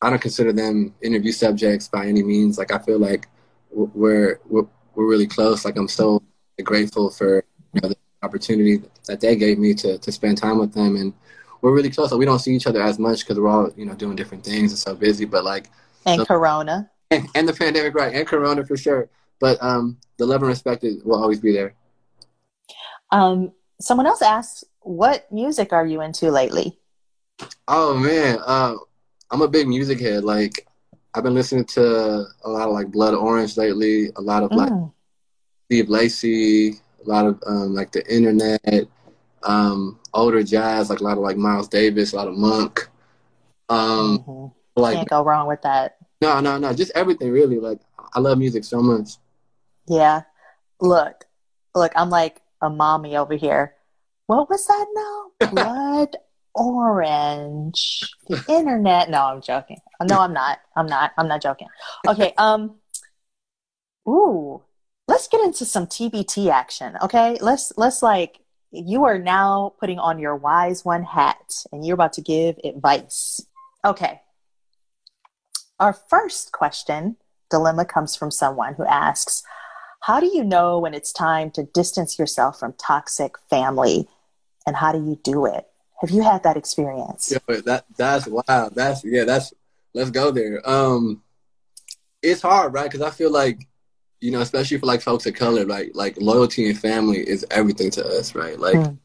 I don't consider them interview subjects by any means. Like I feel like we're we're, we're really close. Like I'm so grateful for you know the opportunity that they gave me to to spend time with them, and we're really close. Like we don't see each other as much because we're all you know doing different things and so busy. But like and so, Corona and, and, the pandemic, right? And Corona for sure. But um, the love and respect will always be there. Um, someone else asks, "What music are you into lately?" Oh man, uh, I'm a big music head. Like I've been listening to a lot of like Blood Orange lately, a lot of mm. like Steve Lacy, a lot of um, like the internet, um, older jazz, like a lot of like Miles Davis, a lot of Monk. Um, mm-hmm. like, Can't go wrong with that. No, no, no, just everything really. Like I love music so much. Yeah. Look, look, I'm like a mommy over here. What was that now? (laughs) Blood orange. The internet. No, I'm joking. No, I'm not. I'm not. I'm not joking. Okay. (laughs) Um. Ooh. Let's get into some TBT action. Okay. Let's let's like you are now putting on your wise one hat and you're about to give advice. Okay. Our first question dilemma comes from someone who asks, "How do you know when it's time to distance yourself from toxic family, and how do you do it?" Have you had that experience? Yeah, that that's wow. That's yeah. That's let's go there. Um, it's hard, right? Because I feel like you know, especially for like folks of color, like like loyalty and family is everything to us, right? Like mm.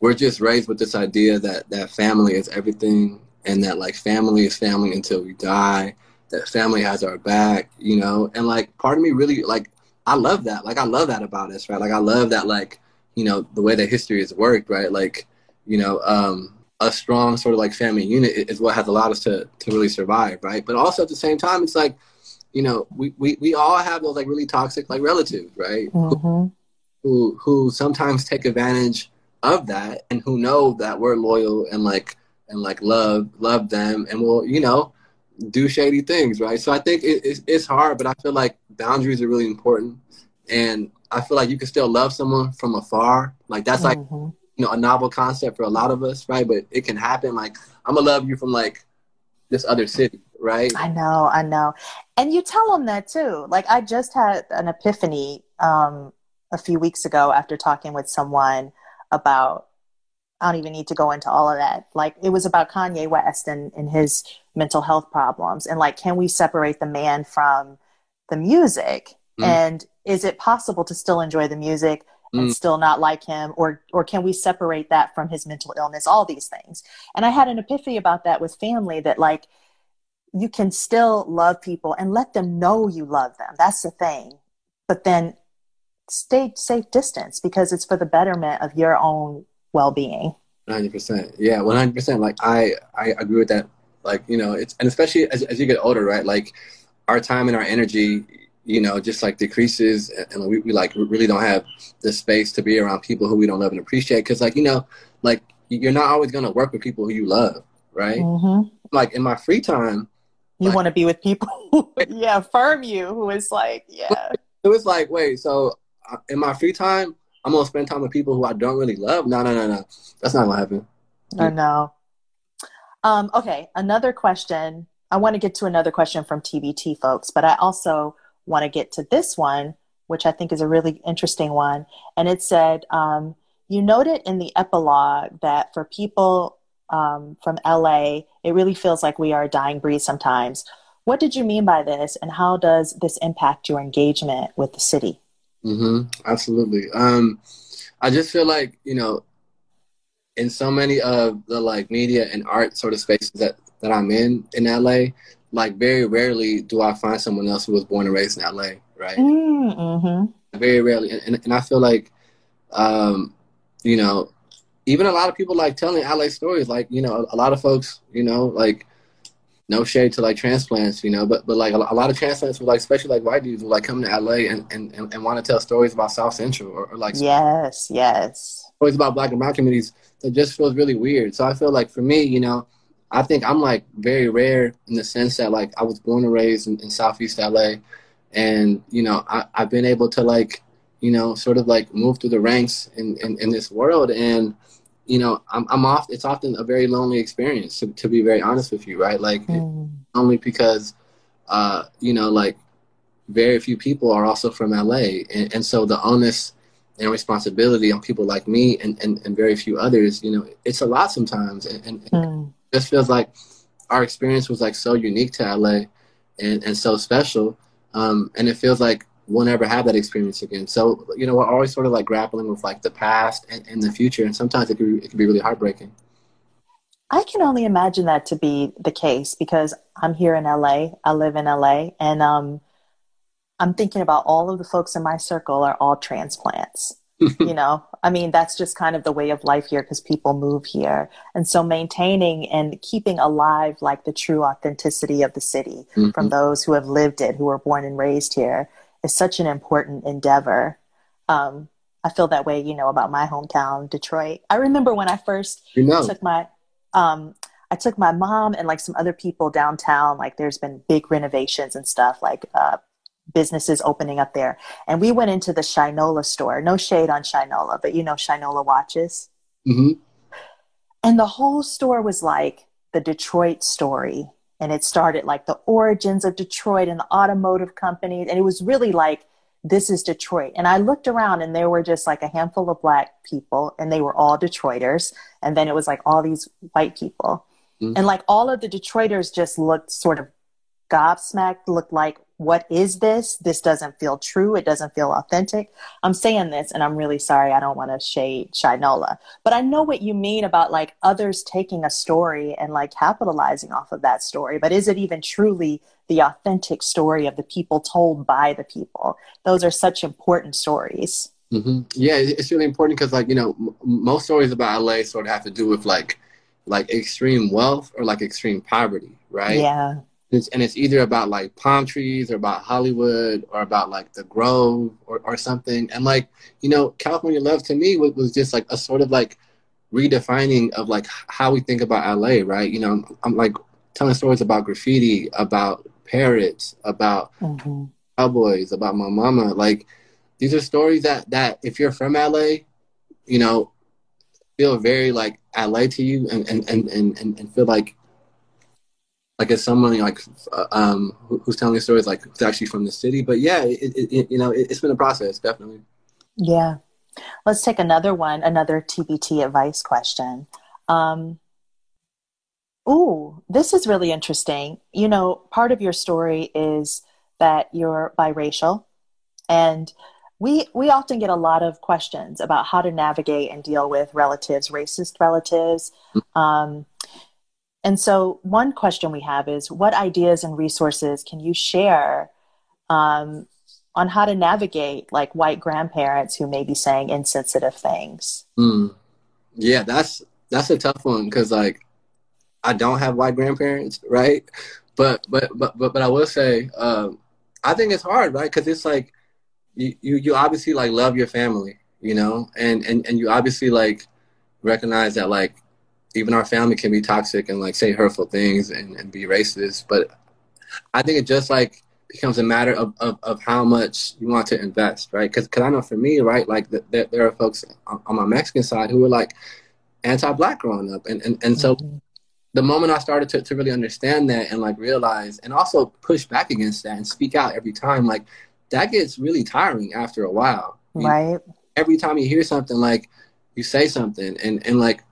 we're just raised with this idea that that family is everything, and that like family is family until we die. That family has our back, you know, and like part of me really like I love that. Like I love that about us, right? Like I love that like you know the way that history has worked, right? Like you know, um, a strong sort of like family unit is what has allowed us to to really survive, right? But also at the same time, it's like, you know, we we, we all have those like really toxic like relatives, right? Mm-hmm. Who who sometimes take advantage of that and who know that we're loyal and like and like love love them and will you know do shady things, right? So I think it, it's it's hard, but I feel like boundaries are really important, and I feel like you can still love someone from afar. Like that's mm-hmm. like you know a novel concept for a lot of us, right? But it can happen. Like I'm gonna love you from like this other city, right? I know, I know, and you tell them that too. Like I just had an epiphany um, a few weeks ago after talking with someone about. I don't even need to go into all of that. Like it was about Kanye West and, and his mental health problems, and like, can we separate the man from the music? Mm. And is it possible to still enjoy the music and mm. still not like him or or can we separate that from his mental illness all these things and i had an epiphany about that with family that like you can still love people and let them know you love them. That's the thing. But then stay safe distance because it's for the betterment of your own well-being. 100%. Yeah, 100%. Like I I agree with that. Like, you know, it's and especially as as you get older, right? Like our time and our energy, you know, just like decreases and we, we like really don't have the space to be around people who we don't love and appreciate cuz like, you know, like you're not always going to work with people who you love, right? Mm-hmm. Like in my free time, you like, want to be with people (laughs) yeah, firm you, who is like, yeah. It was like, wait, so uh, in my free time, I'm gonna spend time with people who I don't really love. No, no, no, no. That's not gonna happen. I know. Um, okay, another question. I want to get to another question from TBT folks, but I also want to get to this one, which I think is a really interesting one. And it said, um, you noted in the epilogue that for people um, from LA, it really feels like we are a dying breed sometimes. What did you mean by this, and how does this impact your engagement with the city? Mm-hmm. Absolutely. Um, I just feel like you know, in so many of the like media and art sort of spaces that that I'm in in LA, like very rarely do I find someone else who was born and raised in LA, right? Mm-hmm. Very rarely, and, and I feel like, um, you know, even a lot of people like telling LA stories. Like you know, a lot of folks, you know, like no shade to like transplants, you know, but but like a, a lot of transplants were like, especially like white dudes, would like come to LA and and, and, and want to tell stories about South Central or, or like yes, yes, stories about Black and Brown communities. That just feels really weird. So I feel like for me, you know, I think I'm like very rare in the sense that like I was born and raised in, in Southeast LA, and you know I, I've been able to like you know sort of like move through the ranks in in, in this world and you know, I'm, I'm off. It's often a very lonely experience to, to be very honest with you, right? Like mm. only because, uh, you know, like very few people are also from LA, and, and so the onus and responsibility on people like me and, and, and very few others, you know, it's a lot sometimes, and, and mm. it just feels like our experience was like so unique to LA, and and so special, um, and it feels like we'll never have that experience again. So, you know, we're always sort of like grappling with like the past and, and the future. And sometimes it can, it can be really heartbreaking. I can only imagine that to be the case because I'm here in LA. I live in LA. And um, I'm thinking about all of the folks in my circle are all transplants. (laughs) you know, I mean, that's just kind of the way of life here because people move here. And so maintaining and keeping alive like the true authenticity of the city mm-hmm. from those who have lived it, who were born and raised here is such an important endeavor. Um, I feel that way, you know, about my hometown, Detroit. I remember when I first you know. took my, um, I took my mom and like some other people downtown. Like, there's been big renovations and stuff, like uh, businesses opening up there. And we went into the Shinola store. No shade on Shinola, but you know Shinola watches. Mm-hmm. And the whole store was like the Detroit story and it started like the origins of Detroit and the automotive companies. And it was really like, this is Detroit. And I looked around and there were just like a handful of black people and they were all Detroiters. And then it was like all these white people. Mm-hmm. And like all of the Detroiters just looked sort of gobsmacked, looked like, what is this? This doesn't feel true. It doesn't feel authentic. I'm saying this and I'm really sorry. I don't want to shade Shinola, but I know what you mean about like others taking a story and like capitalizing off of that story. But is it even truly the authentic story of the people told by the people? Those are such important stories. Mm-hmm. Yeah, it's really important because like, you know, m- most stories about LA sort of have to do with like, like extreme wealth or like extreme poverty, right? Yeah it's, and it's either about like palm trees or about Hollywood or about like the Grove or, or something. And like, you know, California Love to me was, was just like a sort of like redefining of like how we think about LA, right? You know, I'm, I'm like telling stories about graffiti, about parrots, about mm-hmm. cowboys, about my mama. Like these are stories that that if you're from LA, you know, feel very like LA to you and and and and, and feel like like as someone like uh, um, who's telling stories like it's actually from the city. But yeah, it, it, you know, it, has been a process, definitely. Yeah. Let's take another one, another TBT advice question. Um, ooh, this is really interesting. You know, part of your story is that you're biracial, and we we often get a lot of questions about how to navigate and deal with relatives, racist relatives. Mm-hmm. Um, And so, one question we have is what ideas and resources can you share um, on how to navigate like white grandparents who may be saying insensitive things? Mm. Yeah, that's that's a tough one because like I don't have white grandparents, right? But but but but, but I will say um, I think it's hard, right? Because it's like you, you you obviously like love your family, you know, and and and you obviously like recognize that like even our family can be toxic and like say hurtful things and, and be racist. But I think it just like becomes a matter of, of, of how much you want to invest, right? Because cause I know for me, right, like the, the, there are folks on, on, my Mexican side who were like anti-black growing up, and and, and so. Mm-hmm. The moment I started to, to really understand that and like realize and also push back against that and speak out every time, like that gets really tiring after a while. Right. every time you hear something like you say something and, and like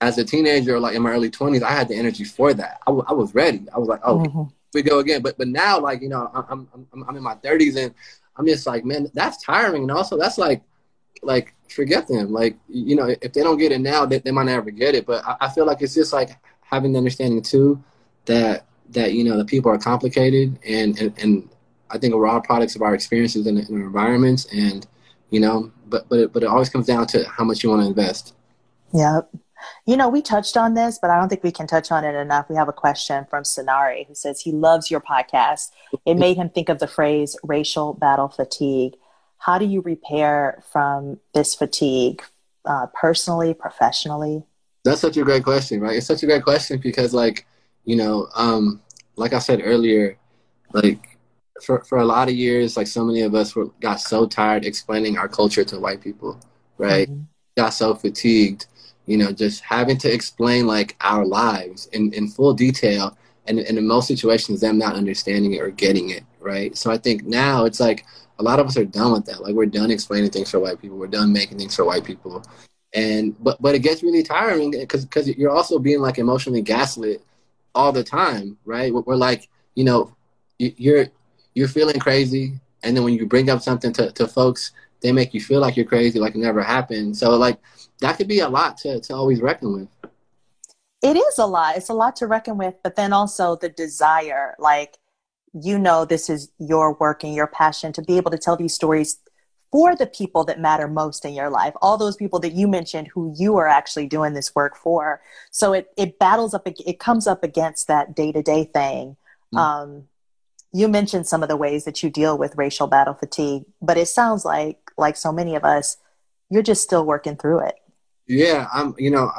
as a teenager, like in my early twenties, I had the energy for that. I, w- I was ready. I was like, oh, mm-hmm. we go again. But but now, like you know, I'm I'm I'm in my thirties and I'm just like, man, that's tiring. And also, that's like like forget them. Like you know, if they don't get it now, they, they might never get it. But I, I feel like it's just like having the understanding too that that you know the people are complicated and and, and I think we're all products of our experiences our environments and you know but but it, but it always comes down to how much you want to invest. Yep. You know, we touched on this, but I don't think we can touch on it enough. We have a question from Sonari who says he loves your podcast. It made him think of the phrase racial battle fatigue. How do you repair from this fatigue uh, personally, professionally? That's such a great question, right? It's such a great question because, like, you know, um, like I said earlier, like for, for a lot of years, like so many of us were got so tired explaining our culture to white people, right? Mm-hmm. Got so fatigued you know, just having to explain like our lives in, in full detail and, and in most situations them not understanding it or getting it, right? So I think now it's like a lot of us are done with that. Like we're done explaining things for white people. We're done making things for white people. And but but it gets really tiring because because you're also being like emotionally gaslit all the time, right? We're, like, you know, you're you're feeling crazy, and then when you bring up something to, to folks, they make you feel like you're crazy, like it never happened. So like that could be a lot to, to always reckon with. It is a lot. It's a lot to reckon with, but then also the desire, like, you know, this is your work and your passion to be able to tell these stories for the people that matter most in your life, all those people that you mentioned who you are actually doing this work for. So it, it battles up, it comes up against that day to day thing. Mm. Um, you mentioned some of the ways that you deal with racial battle fatigue, but it sounds like, like so many of us, you're just still working through it. Yeah, I'm. You know,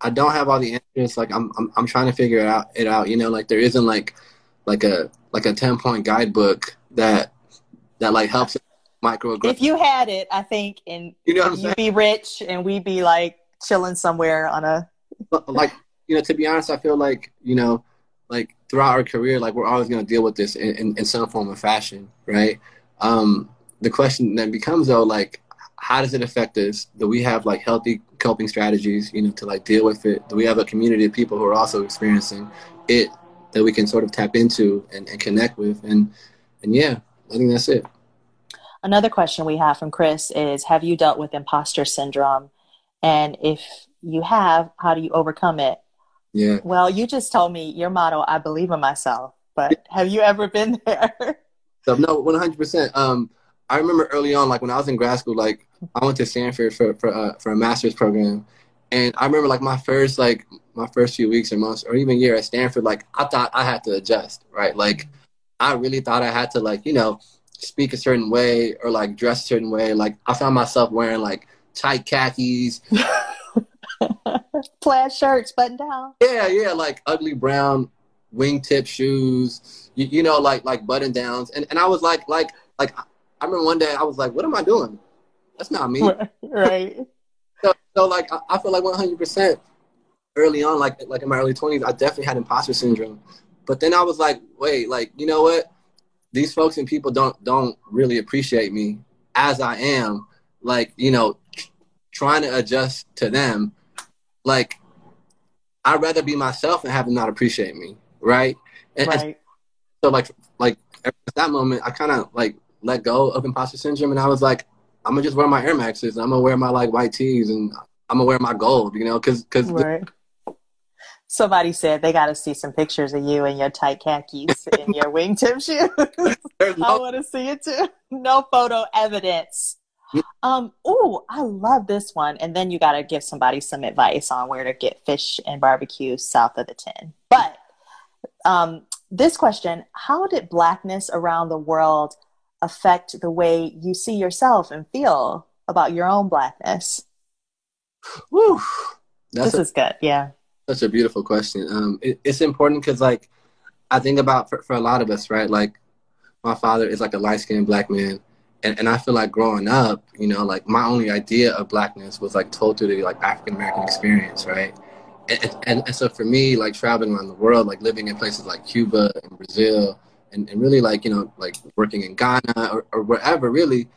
I don't have all the answers. Like I'm, I'm, I'm trying to figure it out. It out. You know, like there isn't like, like a like a ten point guidebook that that like helps micro. If you had it, I think, and you know, you'd be rich, and we'd be like chilling somewhere on a. like you know, to be honest, I feel like you know, like throughout our career, like we're always going to deal with this in, in, in some form of fashion, right? Um, the question then becomes though, like how does it affect us? Do we have like healthy coping strategies, you know, to like deal with it? Do we have a community of people who are also experiencing it that we can sort of tap into and, and connect with? And and yeah, I think that's it. Another question we have from Chris is Have you dealt with imposter syndrome? And if you have, how do you overcome it? Yeah. Well, you just told me your motto, I believe in myself, but have you ever been there? So, no, 100%. Um, I remember early on, like when I was in grad school, like I went to Stanford for for uh, for a master's program, and I remember like my first like my first few weeks or months or even year at Stanford, like I thought I had to adjust, right? Like I really thought I had to like you know speak a certain way or like dress a certain way. Like I found myself wearing like tight khakis. (laughs) plaid shirts button down. Yeah, yeah, like ugly brown wingtip shoes, you, you, know, like like button downs, and and I was like like like I remember one day I was like, what am I doing? That's not me. (laughs) right. so, so like I, I feel like 100% early on, like like in my early 20s, I definitely had imposter syndrome. But then I was like, wait, like you know what? These folks and people don't don't really appreciate me as I am. Like you know, trying to adjust to them. Like I'd rather be myself and have them not appreciate me, right? And, right. And so like like at that moment, I kind of like let go of imposter syndrome, and I was like, I'm gonna just wear my Air Maxes. and I'm gonna wear my like white tees, and I'm gonna wear my gold. You know, because because right. Somebody said they got to see some pictures of you in your tight khakis and your (laughs) wingtip shoes. (laughs) No- I want to see it too. No photo evidence. Um, oh, I love this one. And then you got to give somebody some advice on where to get fish and barbecue south of the 10. But um, this question How did Blackness around the world affect the way you see yourself and feel about your own Blackness? Whew. That's this a, is good. Yeah. Such a beautiful question. Um, it, it's important because, like, I think about for, for a lot of us, right? Like, my father is like a light skinned black man. And, and I feel like growing up, you know, like my only idea of blackness was like told through the like African American experience, right? And, and, and, so for me, like traveling around the world, like living in places like Cuba and Brazil, and, and really like, you know, like working in Ghana or, or wherever, really,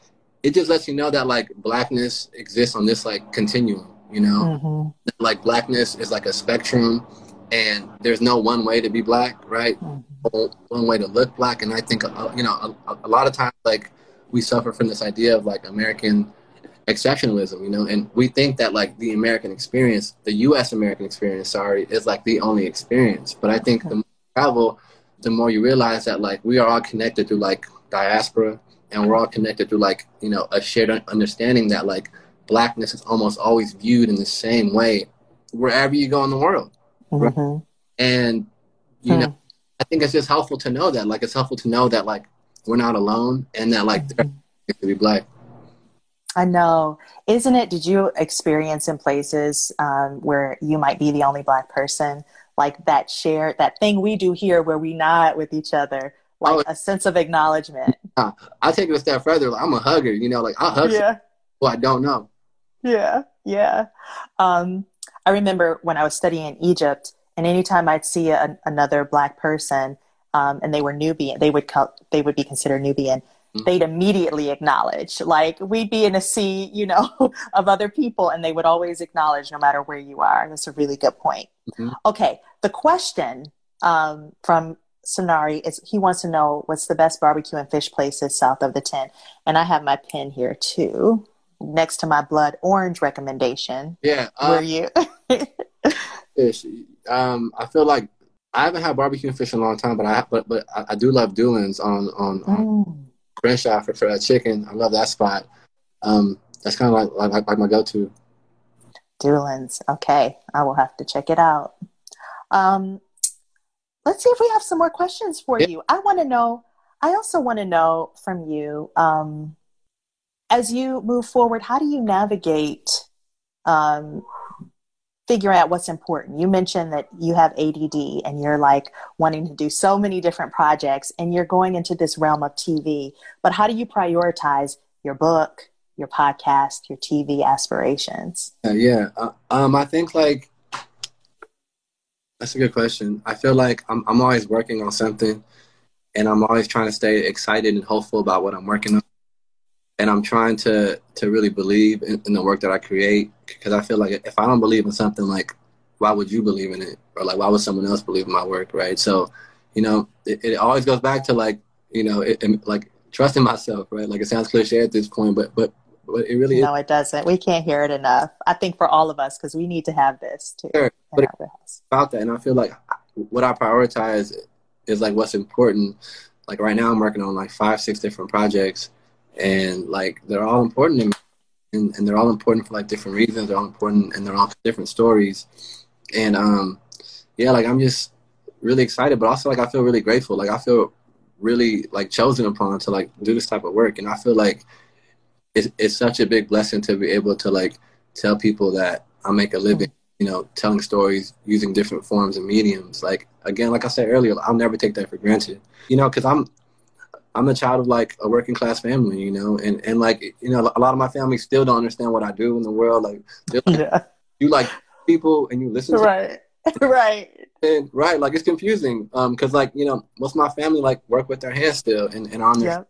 it just lets you know that like blackness exists on this like continuum, you know? Mm-hmm. like blackness is like a spectrum and there's no one way to be black right? Mm-hmm. one way to look black and i think uh, you know a, a, lot of times like we suffer from this idea of like american exceptionalism you know? And we think that like the american experience the us american experience sorry is like the only experience. But i think the more travel the more you realize that like we are all connected through like diaspora and we're all connected through like you know a shared understanding that like blackness is almost always viewed in the same way wherever you go in the world. Mm-hmm. And you hmm. know, I think it's just helpful to know that. Like it's helpful to know that like we're not alone and that like mm-hmm. to be black. I know. Isn't it? Did you experience in places um, where you might be the only black person, like that shared that thing we do here where we nod with each other, like oh, a sense of acknowledgement? I take it a step further. Like, I'm a hugger, you know, like I hug. Yeah. Well, I don't know. Yeah, yeah. Um, I remember when I was studying in Egypt, and anytime I'd see a, another black person, um, and they were Nubian, they would co- they would be considered Nubian. Mm-hmm. They'd immediately acknowledge, like we'd be in a sea, you know, (laughs) of other people, and they would always acknowledge, no matter where you are. And that's a really good point. Mm-hmm. Okay, the question um, from Sonari is he wants to know what's the best barbecue and fish places south of the 10. And I have my pen here too next to my blood orange recommendation. Yeah. Uh, were you? (laughs) fish. Um, I feel like I haven't had barbecue and fish in a long time, but I but but I, I do love Dulan's on on, on mm. Crenshaw for, for that chicken. I love that spot. Um, that's kind of like, like like my go-to. Dulan's. Okay, I will have to check it out. Um, let's see if we have some more questions for yeah. you. I want to know. I also want to know from you. Um, as you move forward, how do you navigate um, figuring out what's important? You mentioned that you have ADD and you're like wanting to do so many different projects and you're going into this realm of TV, but how do you prioritize your book, your podcast, your TV aspirations? Uh, yeah, uh, um, I think like that's a good question. I feel like I'm, I'm always working on something and I'm always trying to stay excited and hopeful about what I'm working on and I'm trying to to really believe in, in the work that I create because I feel like if I don't believe in something, like why would you believe in it, or like why would someone else believe in my work, right? So, you know, it, it always goes back to like you know, it, it, like trusting myself, right? Like it sounds cliche at this point, but but but it really no, is. it doesn't. We can't hear it enough. I think for all of us because we need to have this too. Sure. But about that, and I feel like what I prioritize is like what's important. Like right now, I'm working on like five, six different projects and like they're all important to me and, and they're all important for like different reasons. They're all important and they're all different stories. And um yeah like i'm just really excited but also like i feel really grateful. Like i feel really like chosen upon to like do this type of work. And i feel like it's, it's such a big blessing to be able to like tell people that i make a living you know telling stories using different forms and mediums. Like again like i said earlier i'll never take that for granted. You know because i'm I'm a child of like a working class family, you know, and and like you know, a lot of my family still don't understand what I do in the world. Like, like yeah. you like people and you listen, (laughs) right, (laughs) right, and right, like it's confusing, um, because like you know, most of my family like work with their hands still, and and I'm yep.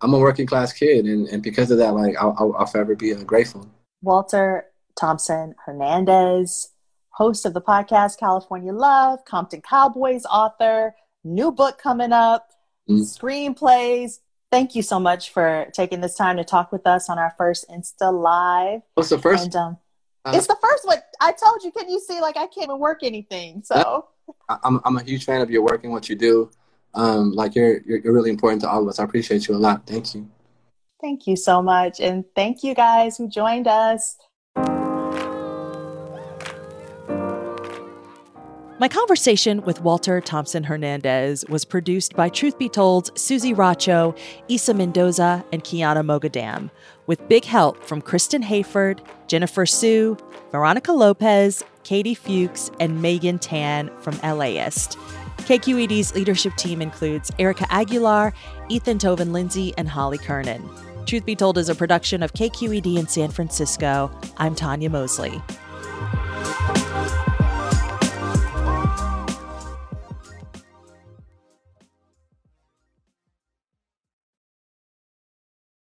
I'm a working class kid, and and because of that, like I'll I'll, I'll forever be uh, grateful. Walter Thompson Hernandez, host of the podcast California Love, Compton Cowboys author, new book coming up mm-hmm. screenplays. Thank you so much for taking this time to talk with us on our first Insta Live. What's the first? And, um, Uh, it's the first one. I told you, can you see? Like I can't even work anything. So I'm I'm a huge fan of your work and what you do. Um, like you're, you're you're really important to all of us. I appreciate you a lot. Thank you. Thank you so much, and thank you guys who joined us. My conversation with Walter Thompson Hernandez was produced by Truth Be Told, Susie Racho, Isa Mendoza, and Kiana Mogadam, with big help from Kristen Hayford, Jennifer Sue, Veronica Lopez, Katie Fuchs, and Megan Tan from LAist. KQED's leadership team includes Erika Aguilar, Ethan Toven Lindsey, and Holly Kernan. Truth Be Told is a production of KQED in San Francisco. I'm Tonya Mosley.